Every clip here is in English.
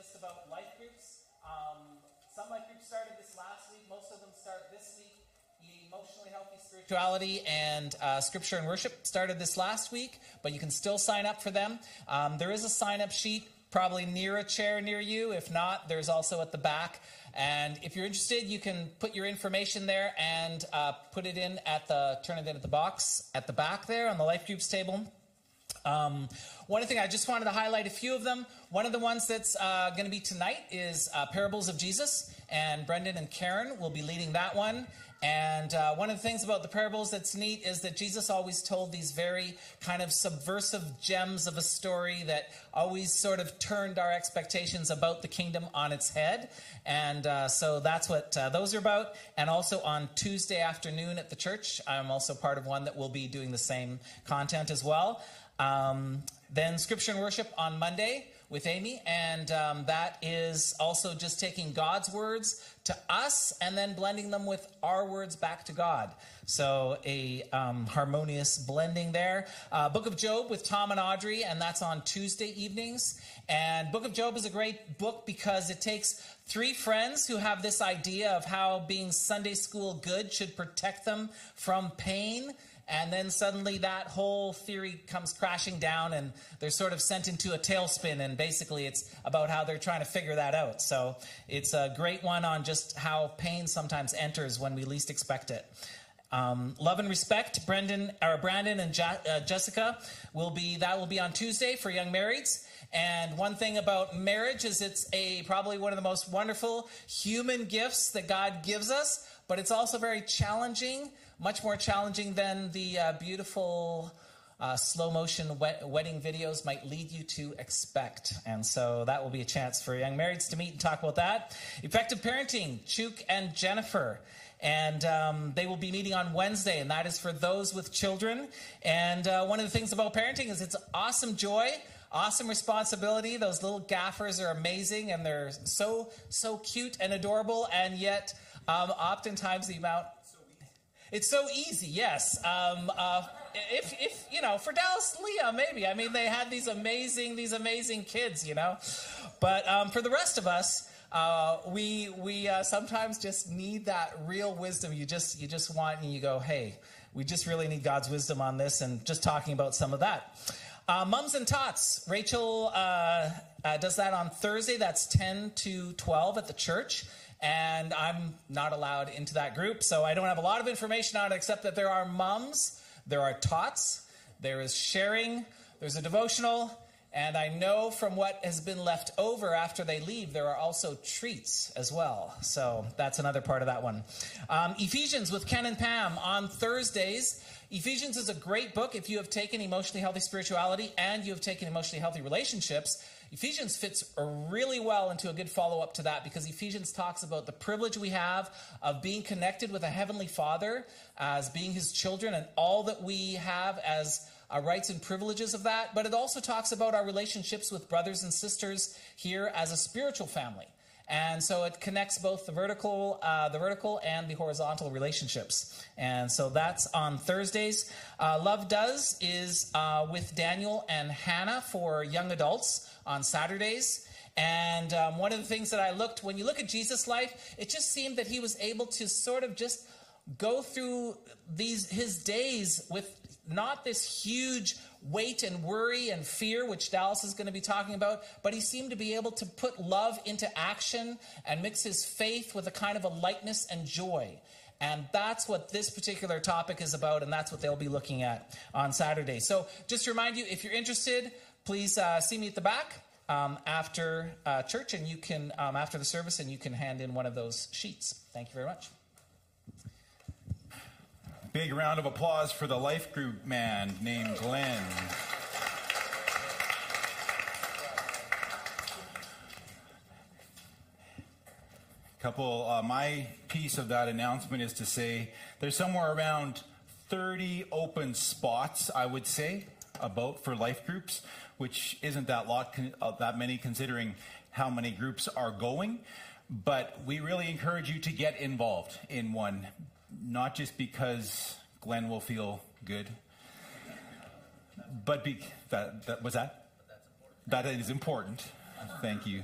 just about life groups. Um, some life groups started this last week. Most of them start this week. The emotionally healthy spirituality and uh, scripture and worship started this last week, but you can still sign up for them. Um, there is a sign up sheet probably near a chair near you. If not, there's also at the back. And if you're interested, you can put your information there and uh, put it in at the turn it in at the box at the back there on the life groups table. Um, one thing I just wanted to highlight a few of them. One of the ones that's uh, going to be tonight is uh, Parables of Jesus, and Brendan and Karen will be leading that one. And uh, one of the things about the parables that's neat is that Jesus always told these very kind of subversive gems of a story that always sort of turned our expectations about the kingdom on its head. And uh, so that's what uh, those are about. And also on Tuesday afternoon at the church, I'm also part of one that will be doing the same content as well. Um, then scripture and worship on Monday with Amy, and um, that is also just taking God's words to us and then blending them with our words back to God. So a um, harmonious blending there. Uh, Book of Job with Tom and Audrey, and that's on Tuesday evenings. And Book of Job is a great book because it takes three friends who have this idea of how being Sunday school good should protect them from pain and then suddenly that whole theory comes crashing down and they're sort of sent into a tailspin and basically it's about how they're trying to figure that out. So it's a great one on just how pain sometimes enters when we least expect it. Um, love and respect brendan or brandon and uh, jessica will be that will be on tuesday for young marrieds. And one thing about marriage is it's a probably one of the most wonderful human gifts that god gives us but it's also very challenging much more challenging than the uh, beautiful uh, slow motion wet, wedding videos might lead you to expect. And so that will be a chance for young marrieds to meet and talk about that. Effective parenting, Chuk and Jennifer. And um, they will be meeting on Wednesday, and that is for those with children. And uh, one of the things about parenting is it's awesome joy, awesome responsibility. Those little gaffers are amazing, and they're so, so cute and adorable, and yet um, oftentimes the amount it's so easy, yes. Um, uh, if, if, you know, for Dallas Leah, maybe. I mean, they had these amazing, these amazing kids, you know. But um, for the rest of us, uh, we we uh, sometimes just need that real wisdom. You just you just want and you go, hey, we just really need God's wisdom on this, and just talking about some of that. Uh, Mums and Tots. Rachel uh, uh, does that on Thursday. That's ten to twelve at the church and I'm not allowed into that group. So I don't have a lot of information on it except that there are mums, there are tots, there is sharing, there's a devotional, and I know from what has been left over after they leave, there are also treats as well. So that's another part of that one. Um, Ephesians with Ken and Pam on Thursdays. Ephesians is a great book if you have taken emotionally healthy spirituality and you have taken emotionally healthy relationships. Ephesians fits really well into a good follow up to that because Ephesians talks about the privilege we have of being connected with a heavenly Father as being his children and all that we have as uh, rights and privileges of that. But it also talks about our relationships with brothers and sisters here as a spiritual family. And so it connects both the vertical, uh, the vertical and the horizontal relationships. And so that's on Thursdays. Uh, Love Does is uh, with Daniel and Hannah for young adults on Saturdays. And um, one of the things that I looked, when you look at Jesus' life, it just seemed that he was able to sort of just go through these his days with not this huge weight and worry and fear, which Dallas is going to be talking about, but he seemed to be able to put love into action and mix his faith with a kind of a lightness and joy. And that's what this particular topic is about, and that's what they'll be looking at on Saturday. So, just to remind you, if you're interested, please uh, see me at the back um, after uh, church, and you can um, after the service, and you can hand in one of those sheets. Thank you very much. Big round of applause for the life group man named Glenn. Couple, uh, my piece of that announcement is to say there's somewhere around 30 open spots, I would say, about for life groups, which isn't that lot uh, that many considering how many groups are going. But we really encourage you to get involved in one, not just because Glenn will feel good, but be, that, that was that. That is important. Thank you.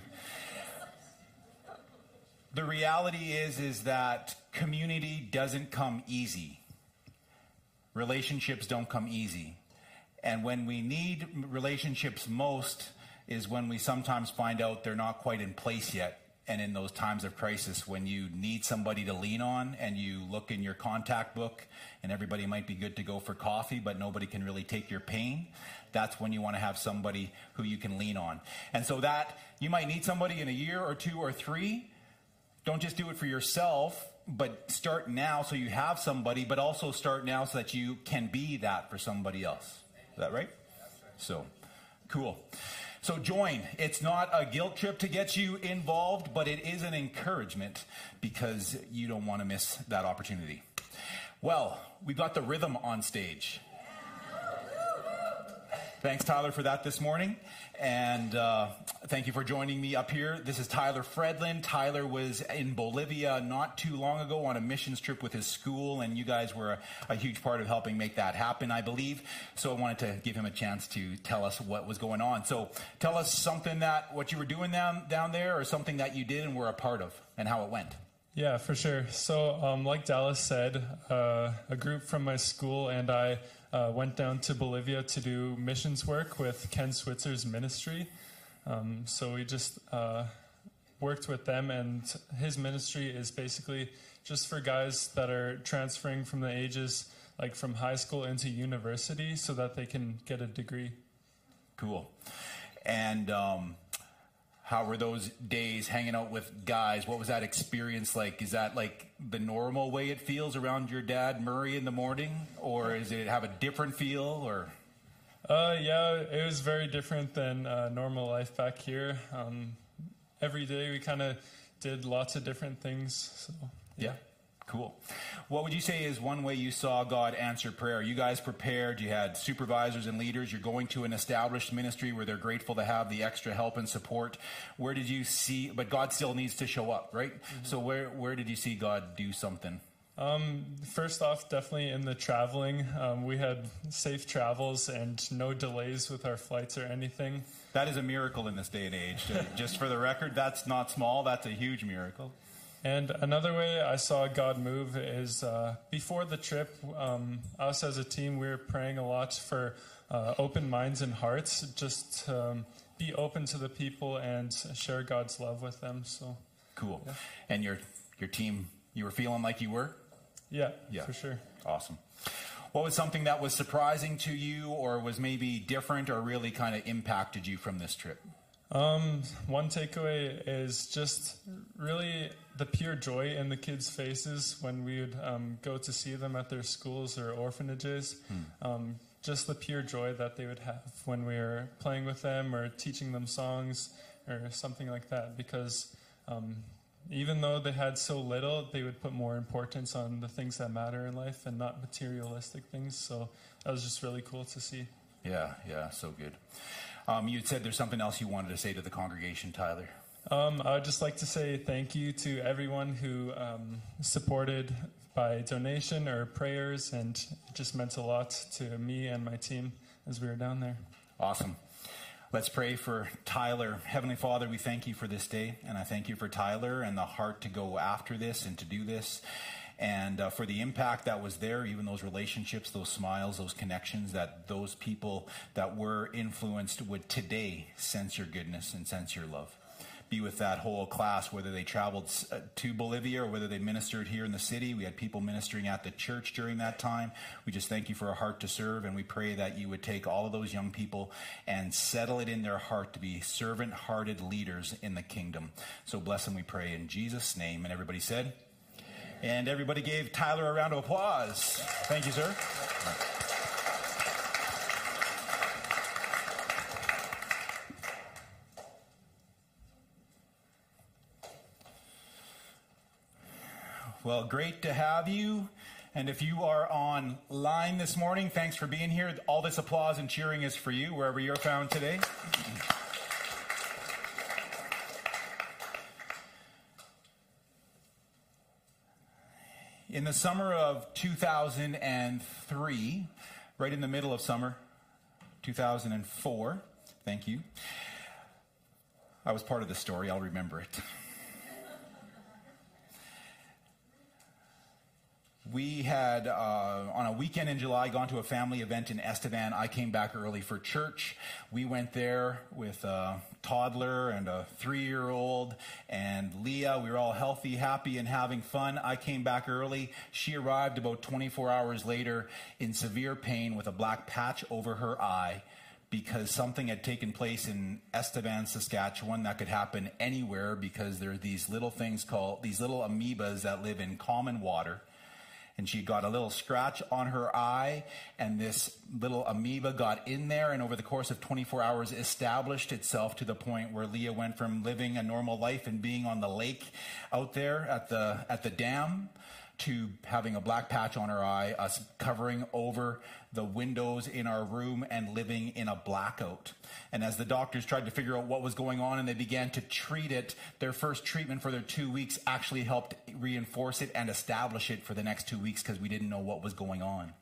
the reality is is that community doesn't come easy. Relationships don't come easy. And when we need relationships most is when we sometimes find out they're not quite in place yet. And in those times of crisis, when you need somebody to lean on and you look in your contact book and everybody might be good to go for coffee, but nobody can really take your pain, that's when you want to have somebody who you can lean on. And so that you might need somebody in a year or two or three. Don't just do it for yourself, but start now so you have somebody, but also start now so that you can be that for somebody else. Is that right? So, cool. So join. It's not a guilt trip to get you involved, but it is an encouragement because you don't want to miss that opportunity. Well, we've got the rhythm on stage. Thanks, Tyler, for that this morning. And uh, thank you for joining me up here. This is Tyler Fredlin. Tyler was in Bolivia not too long ago on a missions trip with his school, and you guys were a, a, huge part of helping make that happen, I believe. So I wanted to give him a chance to tell us what was going on. So tell us something that, what you were doing down, down there, or something that you did and were a part of, and how it went. Yeah, for sure. So, um, like Dallas said, uh, a group from my school and I uh, went down to Bolivia to do missions work with Ken Switzer's ministry. Um, so we just uh, worked with them, and his ministry is basically just for guys that are transferring from the ages like from high school into university so that they can get a degree. Cool. And um, how were those days hanging out with guys? What was that experience like? Is that like the normal way it feels around your dad Murray in the morning, or is it have a different feel? Or uh, yeah, it was very different than uh, normal life back here. Um, every day we kind of did lots of different things. So yeah. yeah. Cool. What would you say is one way you saw God answer prayer? You guys prepared, you had supervisors and leaders, you're going to an established ministry where they're grateful to have the extra help and support. Where did you see, but God still needs to show up, right? Mm-hmm. So where, where did you see God do something? Um, first off, definitely in the traveling. Um, we had safe travels and no delays with our flights or anything. That is a miracle in this day and age. Just for the record, that's not small, that's a huge miracle. And another way I saw God move is uh, before the trip, um, us as a team, we were praying a lot for uh, open minds and hearts, just um, be open to the people and share God's love with them. So cool. Yeah. And your your team, you were feeling like you were. Yeah, yeah, for sure. Awesome. What was something that was surprising to you, or was maybe different, or really kind of impacted you from this trip? Um, one takeaway is just really the pure joy in the kids' faces when we would um, go to see them at their schools or orphanages. Hmm. Um, just the pure joy that they would have when we were playing with them or teaching them songs or something like that. Because um, even though they had so little, they would put more importance on the things that matter in life and not materialistic things. So that was just really cool to see. Yeah, yeah, so good. Um, you said there's something else you wanted to say to the congregation, Tyler. Um, I would just like to say thank you to everyone who um, supported by donation or prayers, and it just meant a lot to me and my team as we were down there. Awesome. Let's pray for Tyler. Heavenly Father, we thank you for this day, and I thank you for Tyler and the heart to go after this and to do this and uh, for the impact that was there, even those relationships, those smiles, those connections, that those people that were influenced would today sense your goodness and sense your love. Be with that whole class, whether they traveled uh, to Bolivia or whether they ministered here in the city. We had people ministering at the church during that time. We just thank you for a heart to serve, and we pray that you would take all of those young people and settle it in their heart to be servant hearted leaders in the kingdom. So bless them, we pray, in Jesus' name. And everybody said, and everybody gave Tyler a round of applause. Thank you, sir. Well, great to have you. And if you are online this morning, thanks for being here. All this applause and cheering is for you, wherever you're found today. In the summer of 2003, right in the middle of summer 2004, thank you. I was part of the story, I'll remember it. We had uh, on a weekend in July gone to a family event in Estevan. I came back early for church. We went there with a toddler and a three-year-old and Leah. We were all healthy, happy, and having fun. I came back early. She arrived about 24 hours later in severe pain with a black patch over her eye because something had taken place in Estevan, Saskatchewan that could happen anywhere because there are these little things called these little amoebas that live in common water. And she got a little scratch on her eye, and this little amoeba got in there, and over the course of 24 hours, established itself to the point where Leah went from living a normal life and being on the lake out there at the at the dam to having a black patch on her eye, us covering over the windows in our room and living in a blackout. And as the doctors tried to figure out what was going on and they began to treat it, their first treatment for their two weeks actually helped reinforce it and establish it for the next two weeks because we didn't know what was going on.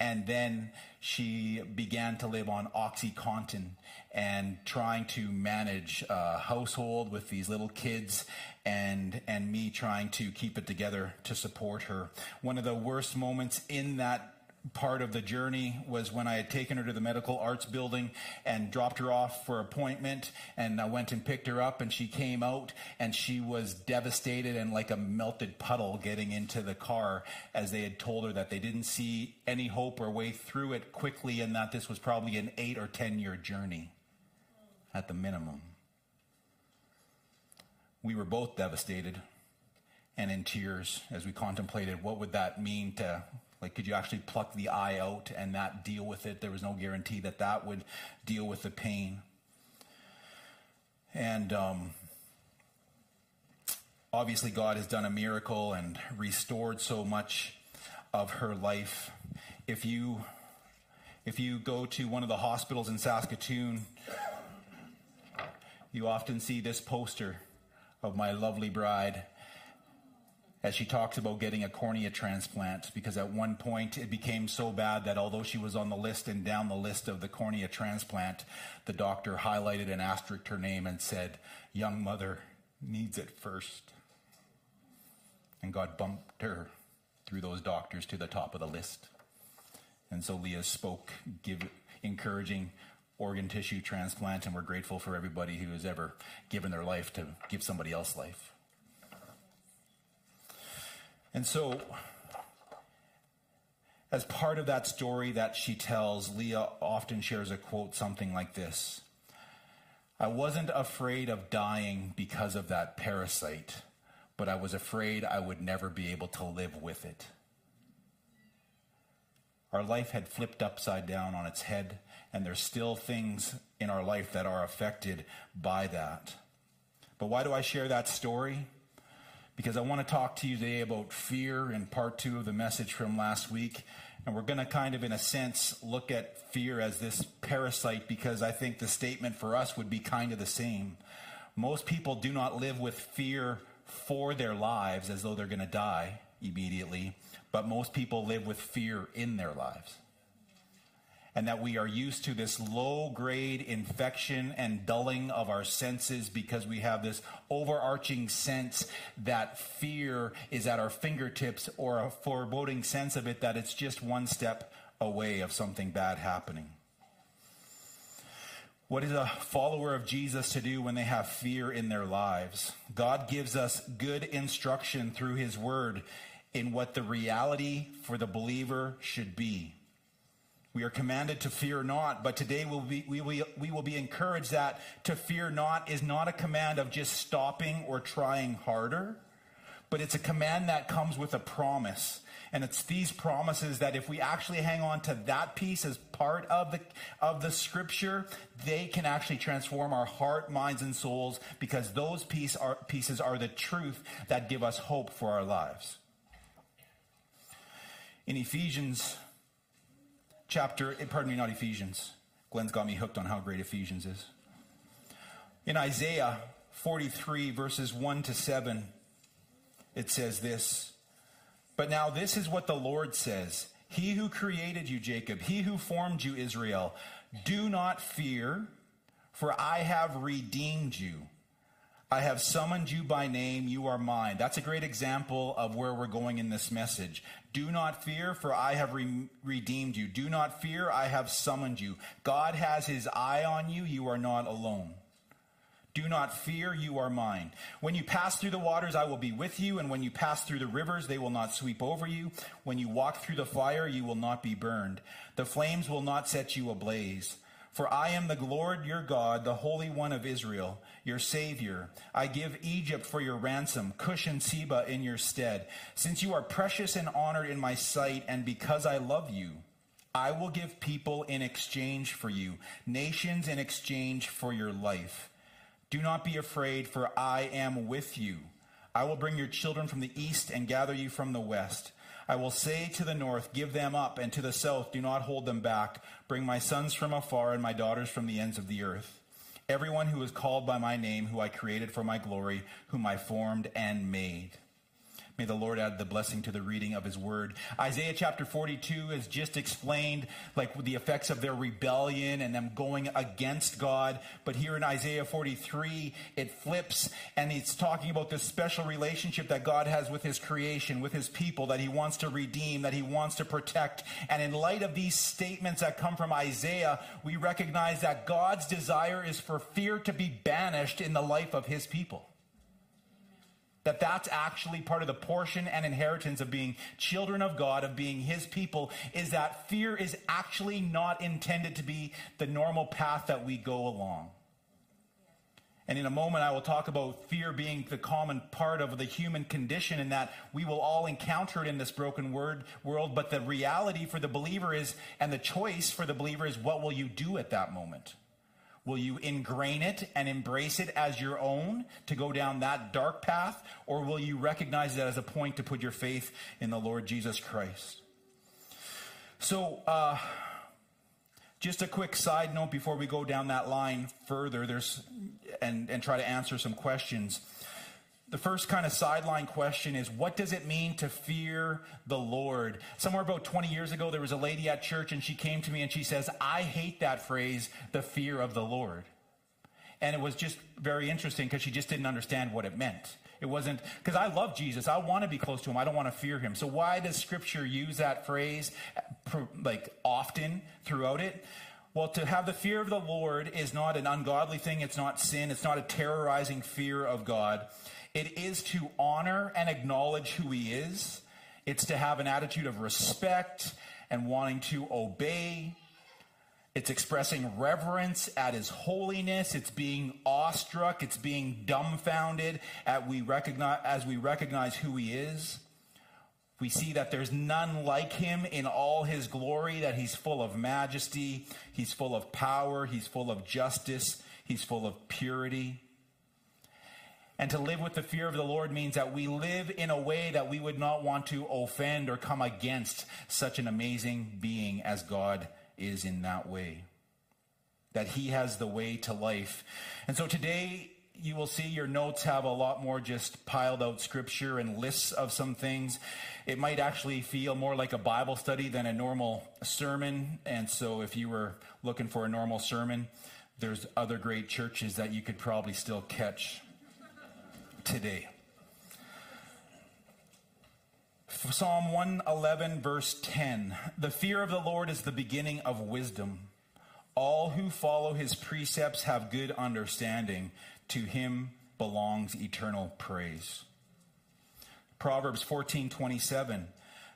And then she began to live on Oxycontin and trying to manage a household with these little kids and and me trying to keep it together to support her. One of the worst moments in that part of the journey was when I had taken her to the medical arts building and dropped her off for appointment and I went and picked her up and she came out and she was devastated and like a melted puddle getting into the car as they had told her that they didn't see any hope or way through it quickly and that this was probably an 8 or 10 year journey at the minimum. We were both devastated and in tears as we contemplated what would that mean to like, could you actually pluck the eye out and not deal with it? There was no guarantee that that would deal with the pain. And um, obviously, God has done a miracle and restored so much of her life. If you if you go to one of the hospitals in Saskatoon, you often see this poster of my lovely bride as she talks about getting a cornea transplant because at one point it became so bad that although she was on the list and down the list of the cornea transplant, the doctor highlighted and asterisked her name and said, Young mother needs it first. And God bumped her through those doctors to the top of the list. And so Leah spoke, give, encouraging organ tissue transplant, and we're grateful for everybody who has ever given their life to give somebody else life. And so, as part of that story that she tells, Leah often shares a quote something like this I wasn't afraid of dying because of that parasite, but I was afraid I would never be able to live with it. Our life had flipped upside down on its head, and there's still things in our life that are affected by that. But why do I share that story? Because I want to talk to you today about fear in part two of the message from last week. And we're going to kind of, in a sense, look at fear as this parasite because I think the statement for us would be kind of the same. Most people do not live with fear for their lives as though they're going to die immediately, but most people live with fear in their lives and that we are used to this low grade infection and dulling of our senses because we have this overarching sense that fear is at our fingertips or a foreboding sense of it that it's just one step away of something bad happening. What is a follower of Jesus to do when they have fear in their lives? God gives us good instruction through his word in what the reality for the believer should be. We are commanded to fear not, but today we'll be, we, will, we will be encouraged that to fear not is not a command of just stopping or trying harder, but it's a command that comes with a promise. And it's these promises that if we actually hang on to that piece as part of the, of the scripture, they can actually transform our heart, minds, and souls because those piece are, pieces are the truth that give us hope for our lives. In Ephesians chapter, eh, pardon me, not Ephesians. Glenn's got me hooked on how great Ephesians is. In Isaiah 43, verses 1 to 7, it says this But now this is what the Lord says He who created you, Jacob, he who formed you, Israel, do not fear, for I have redeemed you. I have summoned you by name, you are mine. That's a great example of where we're going in this message. Do not fear, for I have re- redeemed you. Do not fear, I have summoned you. God has his eye on you, you are not alone. Do not fear, you are mine. When you pass through the waters, I will be with you, and when you pass through the rivers, they will not sweep over you. When you walk through the fire, you will not be burned. The flames will not set you ablaze. For I am the Lord your God, the Holy One of Israel, your Savior. I give Egypt for your ransom, Cush and Seba in your stead. Since you are precious and honored in my sight, and because I love you, I will give people in exchange for you, nations in exchange for your life. Do not be afraid, for I am with you. I will bring your children from the east and gather you from the west. I will say to the north, Give them up, and to the south, Do not hold them back. Bring my sons from afar and my daughters from the ends of the earth. Everyone who is called by my name, who I created for my glory, whom I formed and made. May the Lord add the blessing to the reading of his word. Isaiah chapter 42 has just explained like the effects of their rebellion and them going against God. But here in Isaiah 43, it flips and it's talking about this special relationship that God has with his creation, with his people that he wants to redeem, that he wants to protect. And in light of these statements that come from Isaiah, we recognize that God's desire is for fear to be banished in the life of his people that that's actually part of the portion and inheritance of being children of God, of being his people, is that fear is actually not intended to be the normal path that we go along. And in a moment, I will talk about fear being the common part of the human condition and that we will all encounter it in this broken word, world. But the reality for the believer is, and the choice for the believer is, what will you do at that moment? Will you ingrain it and embrace it as your own to go down that dark path? Or will you recognize that as a point to put your faith in the Lord Jesus Christ? So, uh, just a quick side note before we go down that line further, there's and, and try to answer some questions the first kind of sideline question is what does it mean to fear the Lord? Somewhere about 20 years ago, there was a lady at church and she came to me and she says, I hate that phrase, the fear of the Lord. And it was just very interesting because she just didn't understand what it meant. It wasn't because I love Jesus. I want to be close to him. I don't want to fear him. So why does scripture use that phrase like often throughout it? Well, to have the fear of the Lord is not an ungodly thing. It's not sin. It's not a terrorizing fear of God. It is to honor and acknowledge who he is. It's to have an attitude of respect and wanting to obey. It's expressing reverence at his holiness. It's being awestruck. It's being dumbfounded at we recognize, as we recognize who he is. We see that there's none like him in all his glory, that he's full of majesty, he's full of power, he's full of justice, he's full of purity. And to live with the fear of the Lord means that we live in a way that we would not want to offend or come against such an amazing being as God is in that way. That He has the way to life. And so today, you will see your notes have a lot more just piled out scripture and lists of some things. It might actually feel more like a Bible study than a normal sermon. And so if you were looking for a normal sermon, there's other great churches that you could probably still catch today. Psalm 111, verse 10 The fear of the Lord is the beginning of wisdom. All who follow his precepts have good understanding. To him belongs eternal praise. Proverbs 14, 27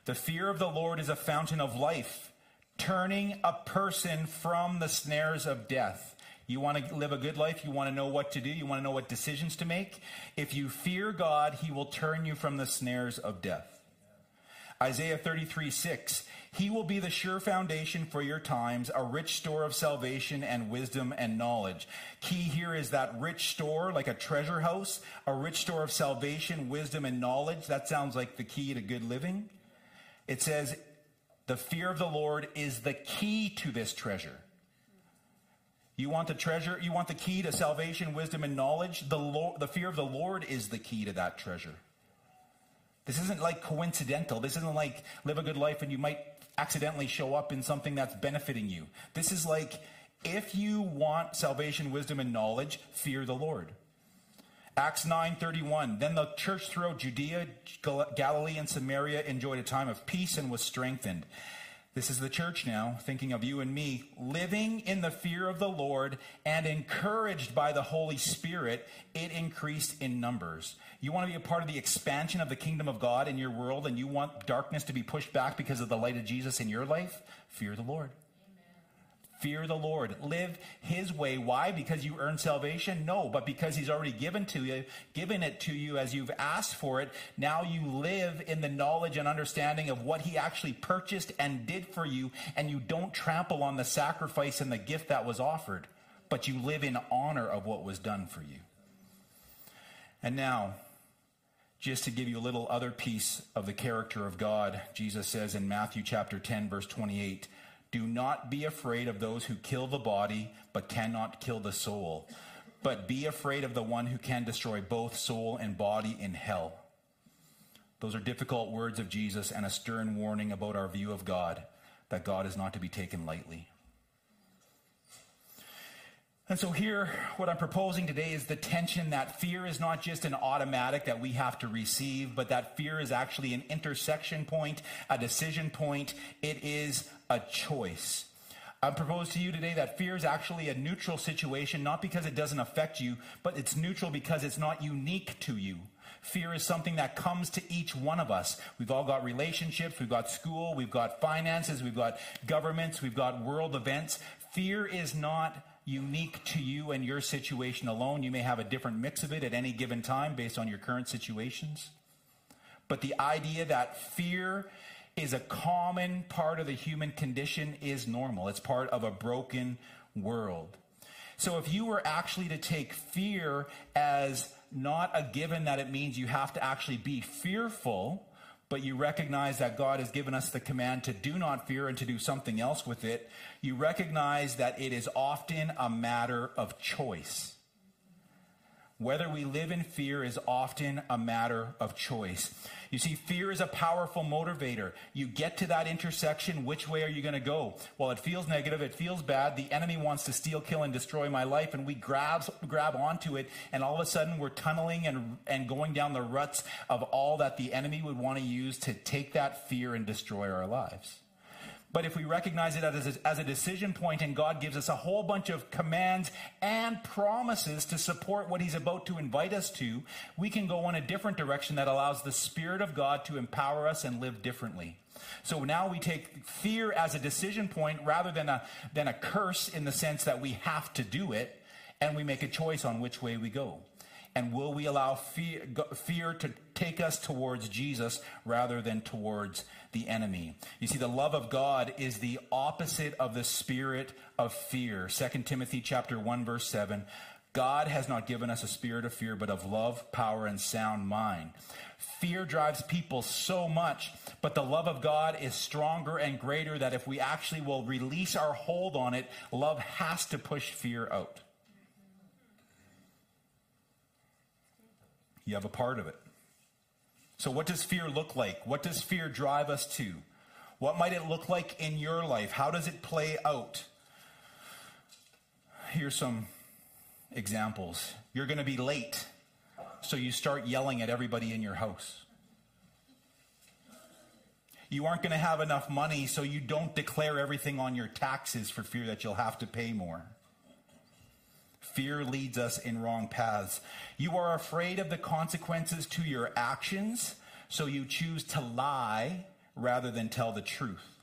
The fear of the Lord is a fountain of life, turning a person from the snares of death. You want to live a good life. You want to know what to do. You want to know what decisions to make. If you fear God, he will turn you from the snares of death. Isaiah 33 6. He will be the sure foundation for your times, a rich store of salvation and wisdom and knowledge. Key here is that rich store, like a treasure house, a rich store of salvation, wisdom, and knowledge. That sounds like the key to good living. It says, the fear of the Lord is the key to this treasure. You want the treasure, you want the key to salvation, wisdom, and knowledge. The, Lord, the fear of the Lord is the key to that treasure. This isn't like coincidental. This isn't like live a good life and you might accidentally show up in something that's benefiting you. This is like if you want salvation, wisdom, and knowledge, fear the Lord. Acts 9:31 Then the church throughout Judea, Galilee and Samaria enjoyed a time of peace and was strengthened. This is the church now, thinking of you and me, living in the fear of the Lord and encouraged by the Holy Spirit, it increased in numbers. You want to be a part of the expansion of the kingdom of God in your world and you want darkness to be pushed back because of the light of Jesus in your life? Fear the Lord. Fear the Lord. Live his way. Why? Because you earn salvation? No, but because he's already given to you, given it to you as you've asked for it. Now you live in the knowledge and understanding of what he actually purchased and did for you, and you don't trample on the sacrifice and the gift that was offered, but you live in honor of what was done for you. And now, just to give you a little other piece of the character of God, Jesus says in Matthew chapter 10, verse 28, do not be afraid of those who kill the body, but cannot kill the soul. But be afraid of the one who can destroy both soul and body in hell. Those are difficult words of Jesus and a stern warning about our view of God, that God is not to be taken lightly. And so, here, what I'm proposing today is the tension that fear is not just an automatic that we have to receive, but that fear is actually an intersection point, a decision point. It is a choice. I propose to you today that fear is actually a neutral situation, not because it doesn't affect you, but it's neutral because it's not unique to you. Fear is something that comes to each one of us. We've all got relationships, we've got school, we've got finances, we've got governments, we've got world events. Fear is not unique to you and your situation alone. You may have a different mix of it at any given time based on your current situations. But the idea that fear is a common part of the human condition is normal. It's part of a broken world. So if you were actually to take fear as not a given that it means you have to actually be fearful, but you recognize that God has given us the command to do not fear and to do something else with it, you recognize that it is often a matter of choice. Whether we live in fear is often a matter of choice. You see, fear is a powerful motivator. You get to that intersection, which way are you going to go? Well, it feels negative, it feels bad. The enemy wants to steal, kill, and destroy my life, and we grab, grab onto it, and all of a sudden we're tunneling and, and going down the ruts of all that the enemy would want to use to take that fear and destroy our lives. But if we recognize it as a, as a decision point and God gives us a whole bunch of commands and promises to support what He's about to invite us to, we can go in a different direction that allows the Spirit of God to empower us and live differently. So now we take fear as a decision point rather than a, than a curse in the sense that we have to do it, and we make a choice on which way we go. And will we allow fear, fear to take us towards Jesus rather than towards the enemy? You see, the love of God is the opposite of the spirit of fear. 2 Timothy chapter 1, verse 7. God has not given us a spirit of fear, but of love, power, and sound mind. Fear drives people so much, but the love of God is stronger and greater that if we actually will release our hold on it, love has to push fear out. You have a part of it. So, what does fear look like? What does fear drive us to? What might it look like in your life? How does it play out? Here's some examples. You're going to be late, so you start yelling at everybody in your house. You aren't going to have enough money, so you don't declare everything on your taxes for fear that you'll have to pay more. Fear leads us in wrong paths. You are afraid of the consequences to your actions, so you choose to lie rather than tell the truth.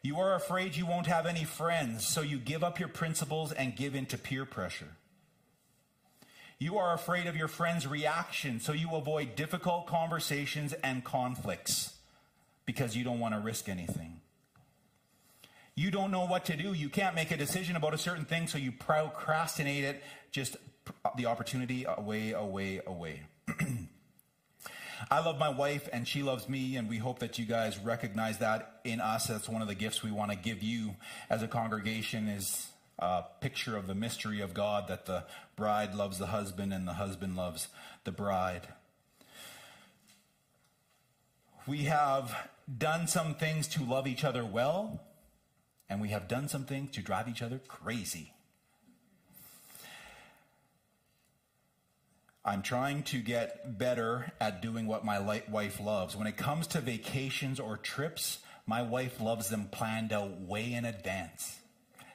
You are afraid you won't have any friends, so you give up your principles and give in to peer pressure. You are afraid of your friends' reaction, so you avoid difficult conversations and conflicts because you don't want to risk anything. You don't know what to do. You can't make a decision about a certain thing, so you procrastinate it, just the opportunity away, away, away. I love my wife and she loves me, and we hope that you guys recognize that in us. That's one of the gifts we want to give you as a congregation is a picture of the mystery of God that the bride loves the husband and the husband loves the bride. We have done some things to love each other well, and we have done some things to drive each other crazy. I'm trying to get better at doing what my wife loves. When it comes to vacations or trips, my wife loves them planned out way in advance.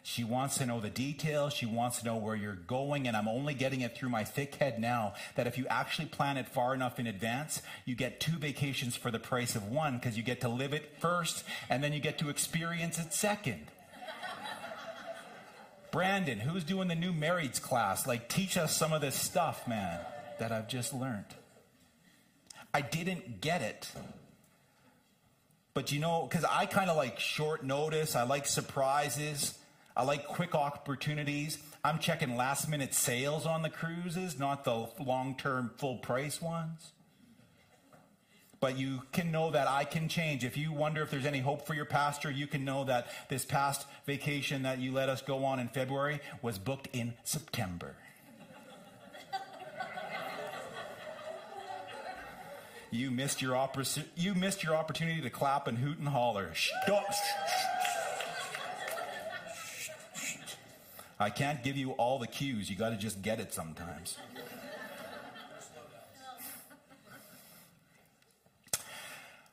She wants to know the details. She wants to know where you're going. And I'm only getting it through my thick head now that if you actually plan it far enough in advance, you get two vacations for the price of one because you get to live it first and then you get to experience it second. Brandon, who's doing the new marrieds class? Like, teach us some of this stuff, man, that I've just learned. I didn't get it. But you know, because I kind of like short notice, I like surprises. I like quick opportunities. I'm checking last minute sales on the cruises, not the long term full price ones. But you can know that I can change. If you wonder if there's any hope for your pastor, you can know that this past vacation that you let us go on in February was booked in September. you missed your oppor- you missed your opportunity to clap and hoot and holler. Shh, don't- I can't give you all the cues. You got to just get it sometimes.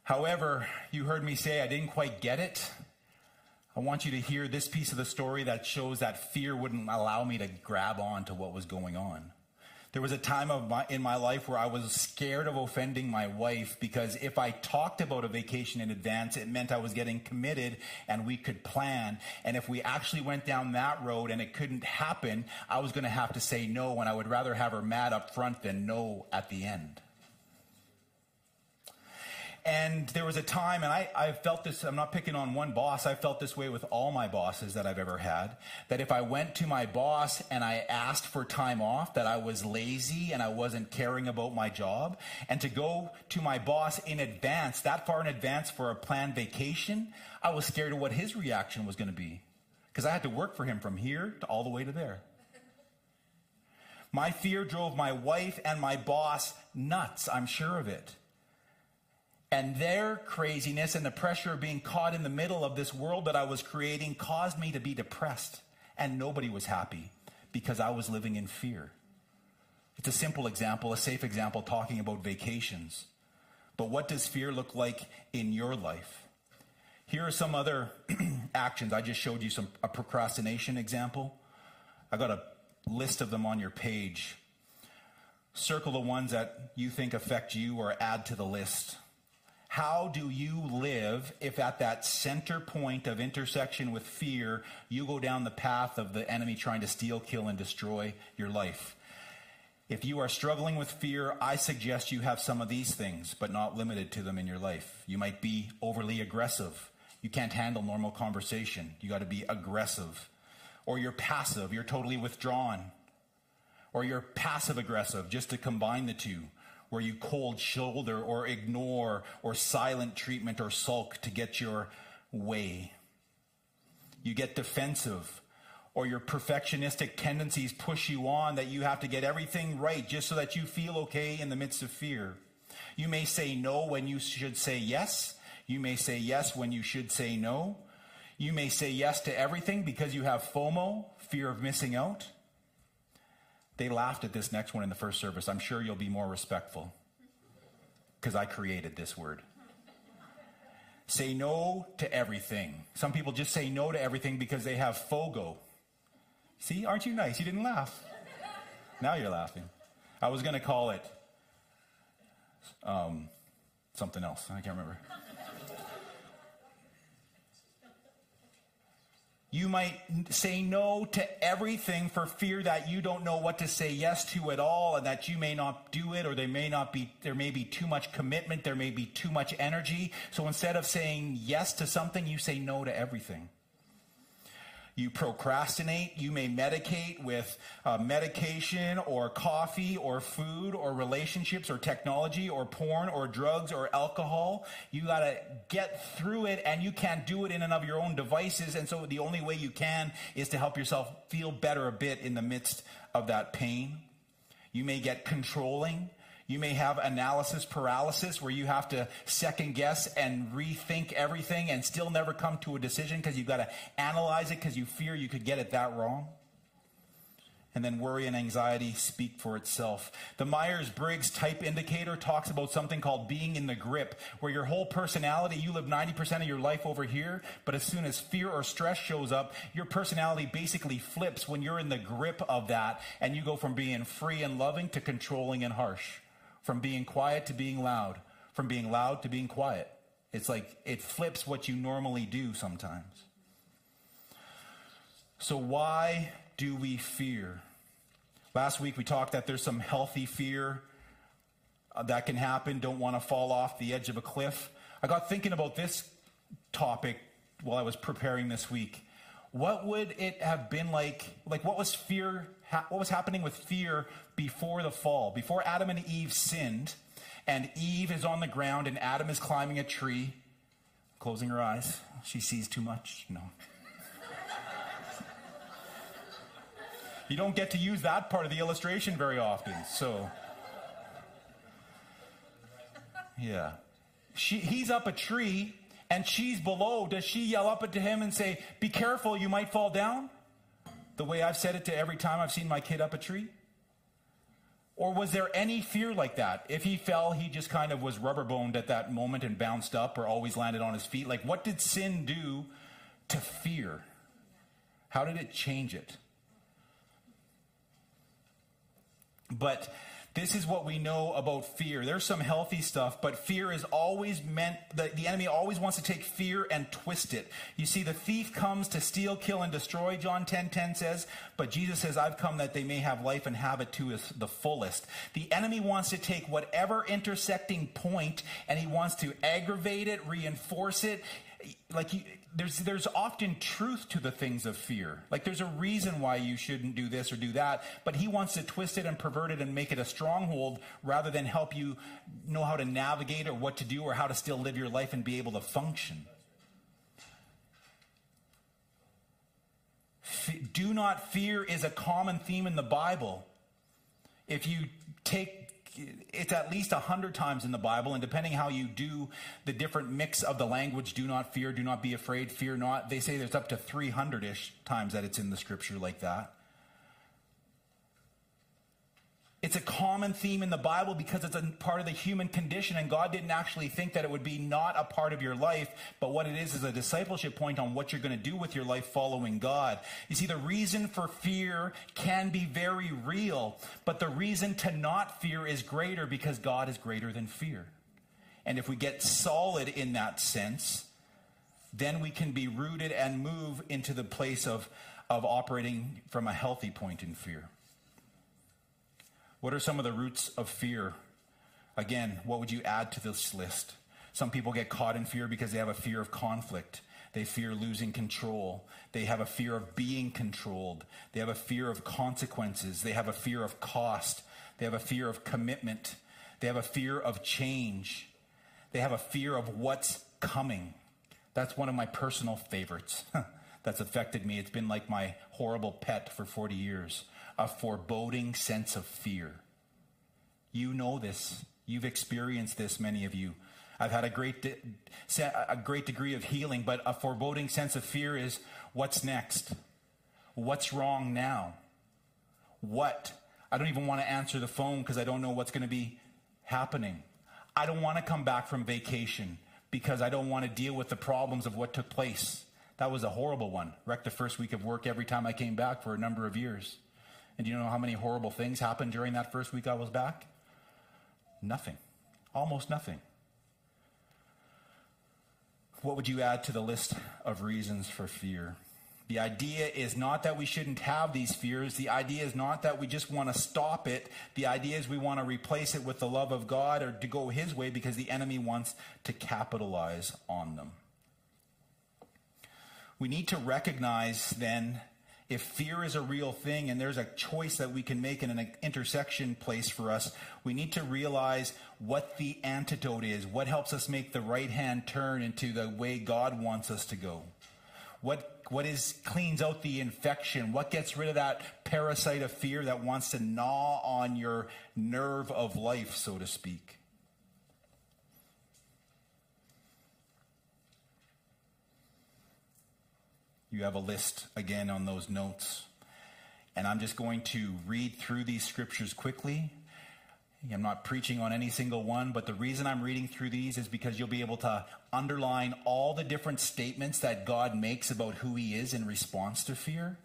However, you heard me say I didn't quite get it. I want you to hear this piece of the story that shows that fear wouldn't allow me to grab on to what was going on. There was a time of my, in my life where I was scared of offending my wife because if I talked about a vacation in advance, it meant I was getting committed and we could plan. And if we actually went down that road and it couldn't happen, I was going to have to say no, and I would rather have her mad up front than no at the end. And there was a time, and I, I felt this, I'm not picking on one boss, I felt this way with all my bosses that I've ever had, that if I went to my boss and I asked for time off, that I was lazy and I wasn't caring about my job. And to go to my boss in advance, that far in advance for a planned vacation, I was scared of what his reaction was going to be. Because I had to work for him from here to all the way to there. My fear drove my wife and my boss nuts, I'm sure of it. And their craziness and the pressure of being caught in the middle of this world that I was creating caused me to be depressed. And nobody was happy because I was living in fear. It's a simple example, a safe example, talking about vacations. But what does fear look like in your life? Here are some other actions. I just showed you some a procrastination example. I got a list of them on your page. Circle the ones that you think affect you or add to the list. How do you live if at that center point of intersection with fear, you go down the path of the enemy trying to steal, kill, and destroy your life? If you are struggling with fear, I suggest you have some of these things, but not limited to them in your life. You might be overly aggressive. You can't handle normal conversation. You got to be aggressive. Or you're passive, you're totally withdrawn. Or you're passive aggressive, just to combine the two where you cold shoulder or ignore or silent treatment or sulk to get your way. You get defensive or your perfectionistic tendencies push you on that you have to get everything right just so that you feel okay in the midst of fear. You may say no when you should say yes. You may say yes when you should say no. You may say yes to everything because you have FOMO, fear of missing out. They laughed at this next one in the first service. I'm sure you'll be more respectful because I created this word. Say no to everything. Some people just say no to everything because they have FOGO. See, aren't you nice? You didn't laugh. Now you're laughing. I was going to call it um, something else. I can't remember. You might say no to everything for fear that you don't know what to say yes to at all and that you may not do it or there may not be there may be too much commitment, there may be too much energy. So instead of saying yes to something, you say no to everything. You procrastinate. You may medicate with uh, medication or coffee or food or relationships or technology or porn or drugs or alcohol. You got to get through it and you can't do it in and of your own devices. And so the only way you can is to help yourself feel better a bit in the midst of that pain. You may get controlling. You may have analysis paralysis where you have to second guess and rethink everything and still never come to a decision because you've got to analyze it because you fear you could get it that wrong. And then worry and anxiety speak for itself. The Myers Briggs type indicator talks about something called being in the grip, where your whole personality, you live 90% of your life over here, but as soon as fear or stress shows up, your personality basically flips when you're in the grip of that, and you go from being free and loving to controlling and harsh, from being quiet to being loud, from being loud to being quiet. It's like it flips what you normally do sometimes. So, why do we fear? Last week we talked that there's some healthy fear uh, that can happen. Don't want to fall off the edge of a cliff. I got thinking about this topic while I was preparing this week. What would it have been like? Like, what was fear? Ha- what was happening with fear before the fall? Before Adam and Eve sinned, and Eve is on the ground, and Adam is climbing a tree, closing her eyes. She sees too much. No. You don't get to use that part of the illustration very often. So, yeah. She, he's up a tree and she's below. Does she yell up to him and say, Be careful, you might fall down? The way I've said it to every time I've seen my kid up a tree? Or was there any fear like that? If he fell, he just kind of was rubber boned at that moment and bounced up or always landed on his feet. Like, what did sin do to fear? How did it change it? But this is what we know about fear. There's some healthy stuff, but fear is always meant, the, the enemy always wants to take fear and twist it. You see, the thief comes to steal, kill, and destroy, John 10 10 says, but Jesus says, I've come that they may have life and have it to the fullest. The enemy wants to take whatever intersecting point and he wants to aggravate it, reinforce it. Like, you, there's there's often truth to the things of fear. Like there's a reason why you shouldn't do this or do that, but he wants to twist it and pervert it and make it a stronghold rather than help you know how to navigate or what to do or how to still live your life and be able to function. do not fear is a common theme in the Bible. If you take it's at least a hundred times in the Bible, and depending how you do the different mix of the language, do not fear, do not be afraid, fear not. They say there's up to 300 ish times that it's in the scripture like that. It's a common theme in the Bible because it's a part of the human condition, and God didn't actually think that it would be not a part of your life, but what it is is a discipleship point on what you're going to do with your life following God. You see, the reason for fear can be very real, but the reason to not fear is greater because God is greater than fear. And if we get solid in that sense, then we can be rooted and move into the place of, of operating from a healthy point in fear. What are some of the roots of fear? Again, what would you add to this list? Some people get caught in fear because they have a fear of conflict. They fear losing control. They have a fear of being controlled. They have a fear of consequences. They have a fear of cost. They have a fear of commitment. They have a fear of change. They have a fear of what's coming. That's one of my personal favorites that's affected me. It's been like my horrible pet for 40 years a foreboding sense of fear. You know this. You've experienced this, many of you. I've had a great, de- a great degree of healing, but a foreboding sense of fear is what's next? What's wrong now? What? I don't even want to answer the phone because I don't know what's going to be happening. I don't want to come back from vacation because I don't want to deal with the problems of what took place. That was a horrible one. Wrecked the first week of work every time I came back for a number of years. And do you know how many horrible things happened during that first week I was back? Nothing. Almost nothing. What would you add to the list of reasons for fear? The idea is not that we shouldn't have these fears. The idea is not that we just want to stop it. The idea is we want to replace it with the love of God or to go His way because the enemy wants to capitalize on them. We need to recognize then if fear is a real thing and there's a choice that we can make in an intersection place for us, we need to realize what the antidote is. What helps us make the right hand turn into the way God wants us to go? What, what is cleans out the infection? What gets rid of that parasite of fear that wants to gnaw on your nerve of life, so to speak? You have a list again on those notes. And I'm just going to read through these scriptures quickly. I'm not preaching on any single one, but the reason I'm reading through these is because you'll be able to underline all the different statements that God makes about who he is in response to fear.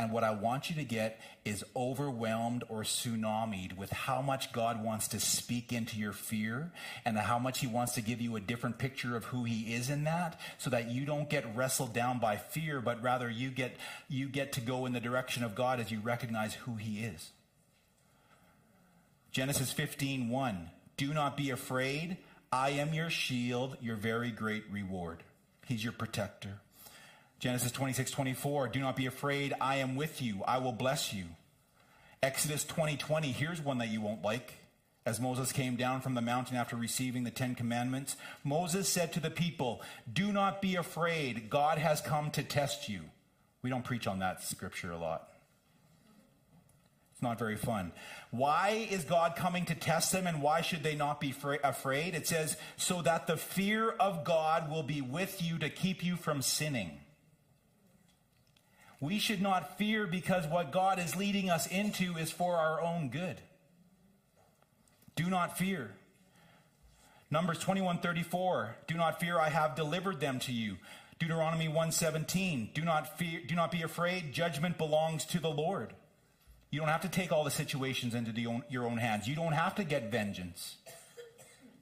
And what I want you to get is overwhelmed or tsunamied with how much God wants to speak into your fear and how much He wants to give you a different picture of who He is in that so that you don't get wrestled down by fear, but rather you get, you get to go in the direction of God as you recognize who He is. Genesis 15 1. Do not be afraid. I am your shield, your very great reward. He's your protector. Genesis 26, 24, do not be afraid. I am with you. I will bless you. Exodus 20, 20, here's one that you won't like. As Moses came down from the mountain after receiving the Ten Commandments, Moses said to the people, Do not be afraid. God has come to test you. We don't preach on that scripture a lot. It's not very fun. Why is God coming to test them and why should they not be afraid? It says, so that the fear of God will be with you to keep you from sinning. We should not fear because what God is leading us into is for our own good. Do not fear. Numbers 21:34 Do not fear I have delivered them to you. Deuteronomy 1:17 Do not fear do not be afraid judgment belongs to the Lord. You don't have to take all the situations into own, your own hands. You don't have to get vengeance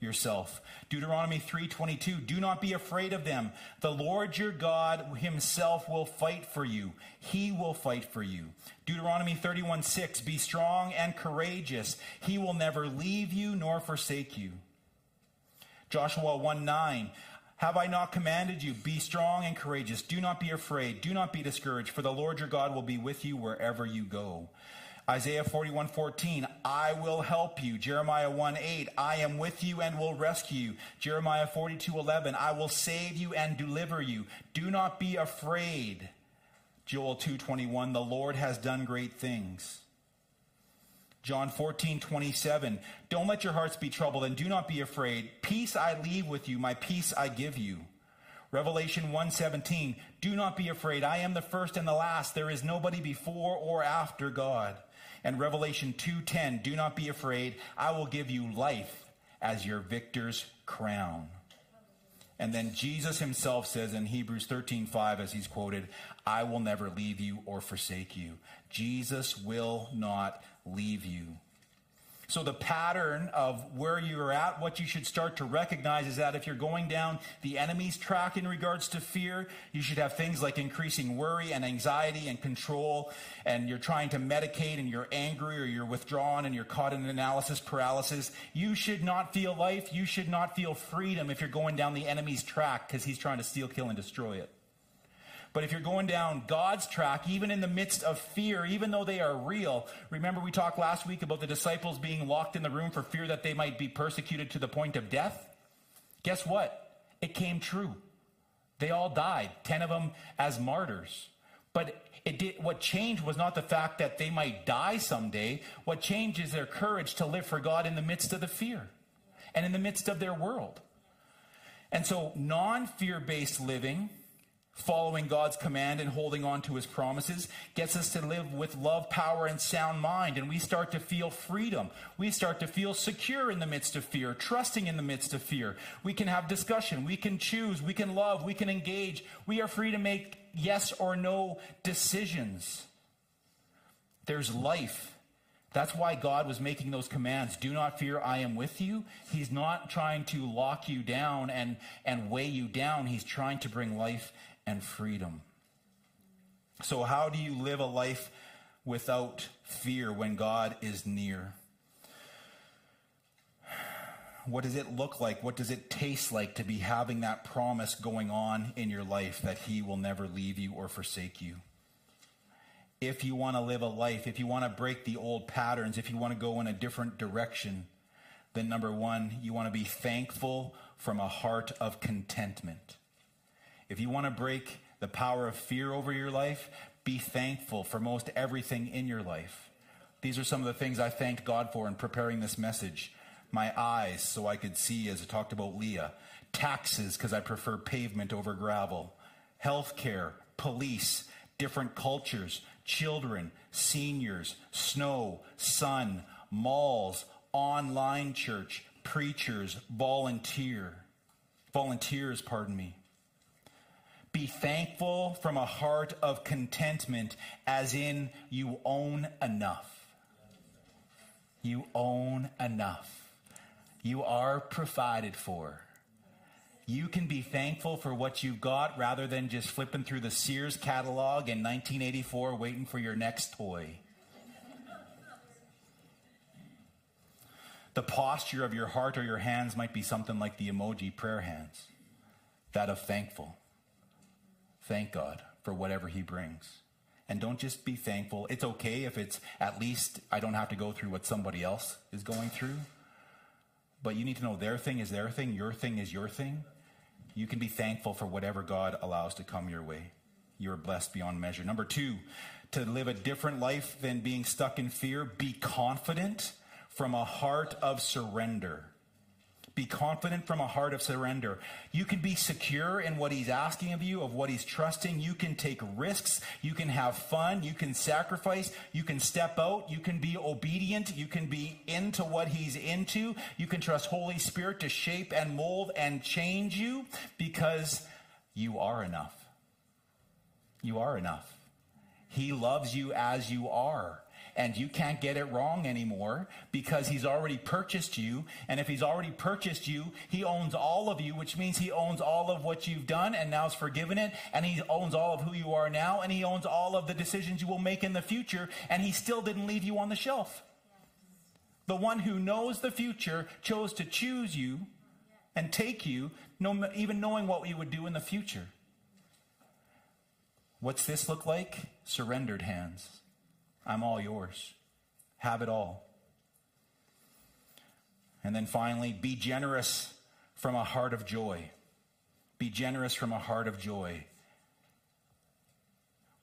yourself. Deuteronomy 3:22 Do not be afraid of them. The Lord your God himself will fight for you. He will fight for you. Deuteronomy 31:6 Be strong and courageous. He will never leave you nor forsake you. Joshua 1:9 have I not commanded you? Be strong and courageous. Do not be afraid. Do not be discouraged, for the Lord your God will be with you wherever you go. Isaiah 41, 14, I will help you. Jeremiah 1, 8, I am with you and will rescue you. Jeremiah 42, 11, I will save you and deliver you. Do not be afraid. Joel 2, 21, the Lord has done great things. John 14, 27, don't let your hearts be troubled and do not be afraid. Peace I leave with you, my peace I give you. Revelation 1:17 Do not be afraid I am the first and the last there is nobody before or after God and Revelation 2:10, "Do not be afraid, I will give you life as your victor's crown." And then Jesus himself says in Hebrews 13:5 as he's quoted, "I will never leave you or forsake you." Jesus will not leave you. So, the pattern of where you're at, what you should start to recognize is that if you're going down the enemy's track in regards to fear, you should have things like increasing worry and anxiety and control, and you're trying to medicate and you're angry or you're withdrawn and you're caught in analysis paralysis. You should not feel life. You should not feel freedom if you're going down the enemy's track because he's trying to steal, kill, and destroy it. But if you're going down God's track, even in the midst of fear, even though they are real, remember we talked last week about the disciples being locked in the room for fear that they might be persecuted to the point of death? Guess what? It came true. They all died, 10 of them as martyrs. But it did, what changed was not the fact that they might die someday. What changed is their courage to live for God in the midst of the fear and in the midst of their world. And so, non fear based living Following God's command and holding on to his promises gets us to live with love, power, and sound mind. And we start to feel freedom. We start to feel secure in the midst of fear, trusting in the midst of fear. We can have discussion. We can choose. We can love. We can engage. We are free to make yes or no decisions. There's life. That's why God was making those commands. Do not fear, I am with you. He's not trying to lock you down and, and weigh you down. He's trying to bring life and freedom. So, how do you live a life without fear when God is near? What does it look like? What does it taste like to be having that promise going on in your life that He will never leave you or forsake you? If you want to live a life, if you want to break the old patterns, if you want to go in a different direction, then number one, you want to be thankful from a heart of contentment. If you want to break the power of fear over your life, be thankful for most everything in your life. These are some of the things I thanked God for in preparing this message. My eyes, so I could see, as I talked about Leah. Taxes, because I prefer pavement over gravel. Health care, police, different cultures, children, seniors, snow, sun, malls, online church, preachers, volunteer, volunteers, pardon me. Be thankful from a heart of contentment, as in you own enough. You own enough. You are provided for. You can be thankful for what you've got rather than just flipping through the Sears catalog in 1984 waiting for your next toy. The posture of your heart or your hands might be something like the emoji prayer hands, that of thankful. Thank God for whatever He brings. And don't just be thankful. It's okay if it's at least I don't have to go through what somebody else is going through. But you need to know their thing is their thing, your thing is your thing. You can be thankful for whatever God allows to come your way. You're blessed beyond measure. Number two, to live a different life than being stuck in fear, be confident from a heart of surrender. Be confident from a heart of surrender. You can be secure in what he's asking of you, of what he's trusting. You can take risks. You can have fun. You can sacrifice. You can step out. You can be obedient. You can be into what he's into. You can trust Holy Spirit to shape and mold and change you because you are enough. You are enough. He loves you as you are and you can't get it wrong anymore because he's already purchased you. And if he's already purchased you, he owns all of you, which means he owns all of what you've done and now is forgiven it. And he owns all of who you are now. And he owns all of the decisions you will make in the future. And he still didn't leave you on the shelf. The one who knows the future chose to choose you and take you, even knowing what you would do in the future. What's this look like? Surrendered hands. I'm all yours. Have it all. And then finally, be generous from a heart of joy. Be generous from a heart of joy.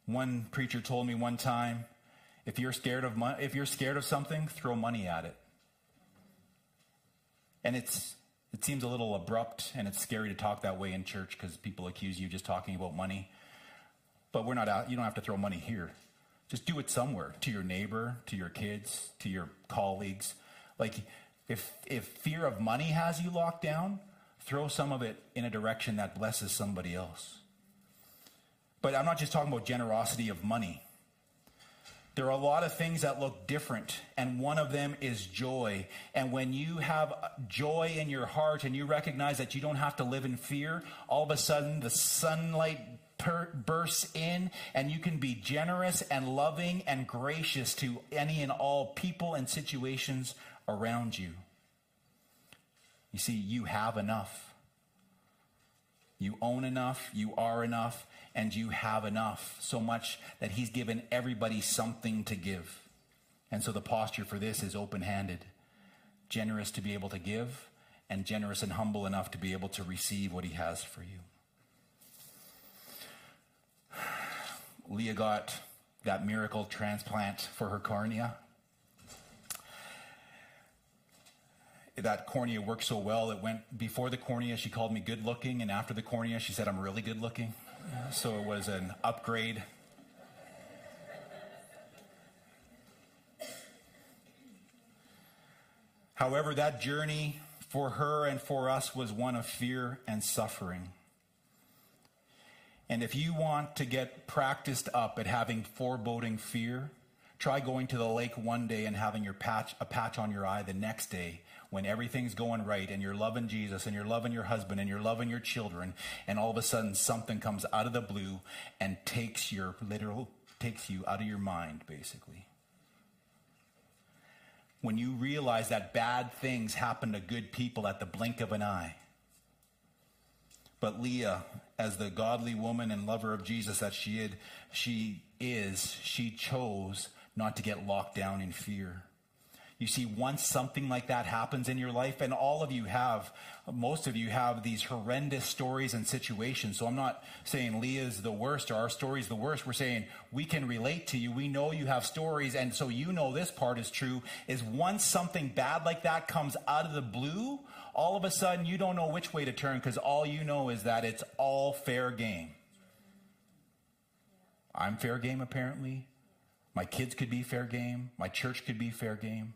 One preacher told me one time, if you're scared of mo- if you're scared of something, throw money at it. And it's it seems a little abrupt and it's scary to talk that way in church because people accuse you just talking about money. But we're not out, you don't have to throw money here. Just do it somewhere to your neighbor, to your kids, to your colleagues. Like if if fear of money has you locked down, throw some of it in a direction that blesses somebody else. But I'm not just talking about generosity of money. There are a lot of things that look different, and one of them is joy. And when you have joy in your heart and you recognize that you don't have to live in fear, all of a sudden the sunlight per- bursts in, and you can be generous and loving and gracious to any and all people and situations around you. You see, you have enough. You own enough, you are enough, and you have enough. So much that He's given everybody something to give. And so the posture for this is open handed, generous to be able to give, and generous and humble enough to be able to receive what He has for you. Leah got that miracle transplant for her cornea. That cornea worked so well, it went before the cornea, she called me good looking, and after the cornea, she said I'm really good looking. So it was an upgrade. However, that journey for her and for us was one of fear and suffering. And if you want to get practiced up at having foreboding fear, try going to the lake one day and having your patch a patch on your eye the next day when everything's going right and you're loving Jesus and you're loving your husband and you're loving your children and all of a sudden something comes out of the blue and takes your literal takes you out of your mind basically. When you realize that bad things happen to good people at the blink of an eye but Leah, as the godly woman and lover of Jesus that she had, she is, she chose not to get locked down in fear. You see, once something like that happens in your life, and all of you have, most of you have these horrendous stories and situations. So I'm not saying Leah's the worst or our story's the worst. We're saying we can relate to you. We know you have stories, and so you know this part is true. Is once something bad like that comes out of the blue, all of a sudden you don't know which way to turn because all you know is that it's all fair game. I'm fair game, apparently. My kids could be fair game. My church could be fair game.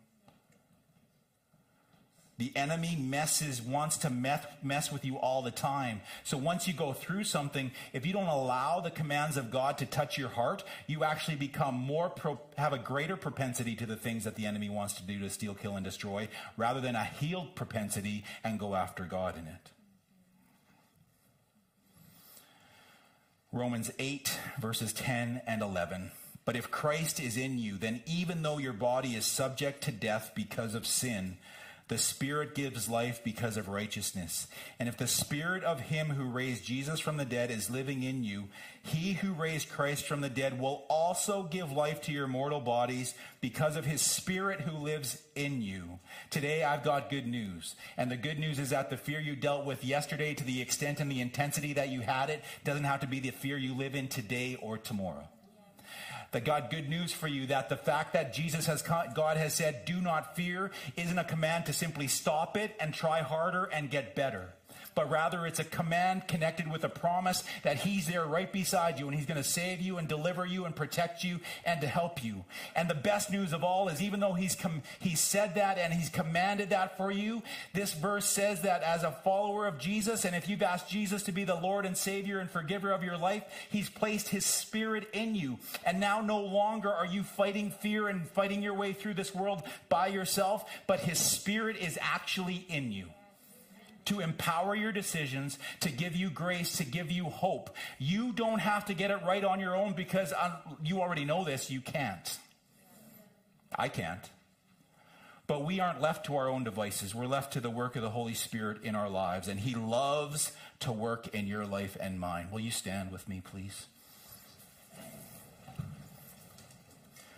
The enemy messes, wants to mess, with you all the time. So once you go through something, if you don't allow the commands of God to touch your heart, you actually become more, pro, have a greater propensity to the things that the enemy wants to do to steal, kill, and destroy, rather than a healed propensity and go after God in it. Romans 8, verses 10 and 11. But if Christ is in you, then even though your body is subject to death because of sin, the Spirit gives life because of righteousness. And if the Spirit of Him who raised Jesus from the dead is living in you, He who raised Christ from the dead will also give life to your mortal bodies because of His Spirit who lives in you. Today, I've got good news. And the good news is that the fear you dealt with yesterday, to the extent and the intensity that you had it, doesn't have to be the fear you live in today or tomorrow that God, good news for you that the fact that Jesus has, God has said, do not fear, isn't a command to simply stop it and try harder and get better but rather it's a command connected with a promise that He's there right beside you and He's going to save you and deliver you and protect you and to help you. And the best news of all is even though He's, com- he's said that and He's commanded that for you, this verse says that as a follower of Jesus, and if you've asked Jesus to be the Lord and Savior and forgiver of your life, He's placed His Spirit in you. And now no longer are you fighting fear and fighting your way through this world by yourself, but His Spirit is actually in you to empower your decisions, to give you grace, to give you hope. You don't have to get it right on your own because uh, you already know this, you can't. I can't. But we aren't left to our own devices. We're left to the work of the Holy Spirit in our lives. And He loves to work in your life and mine. Will you stand with me, please?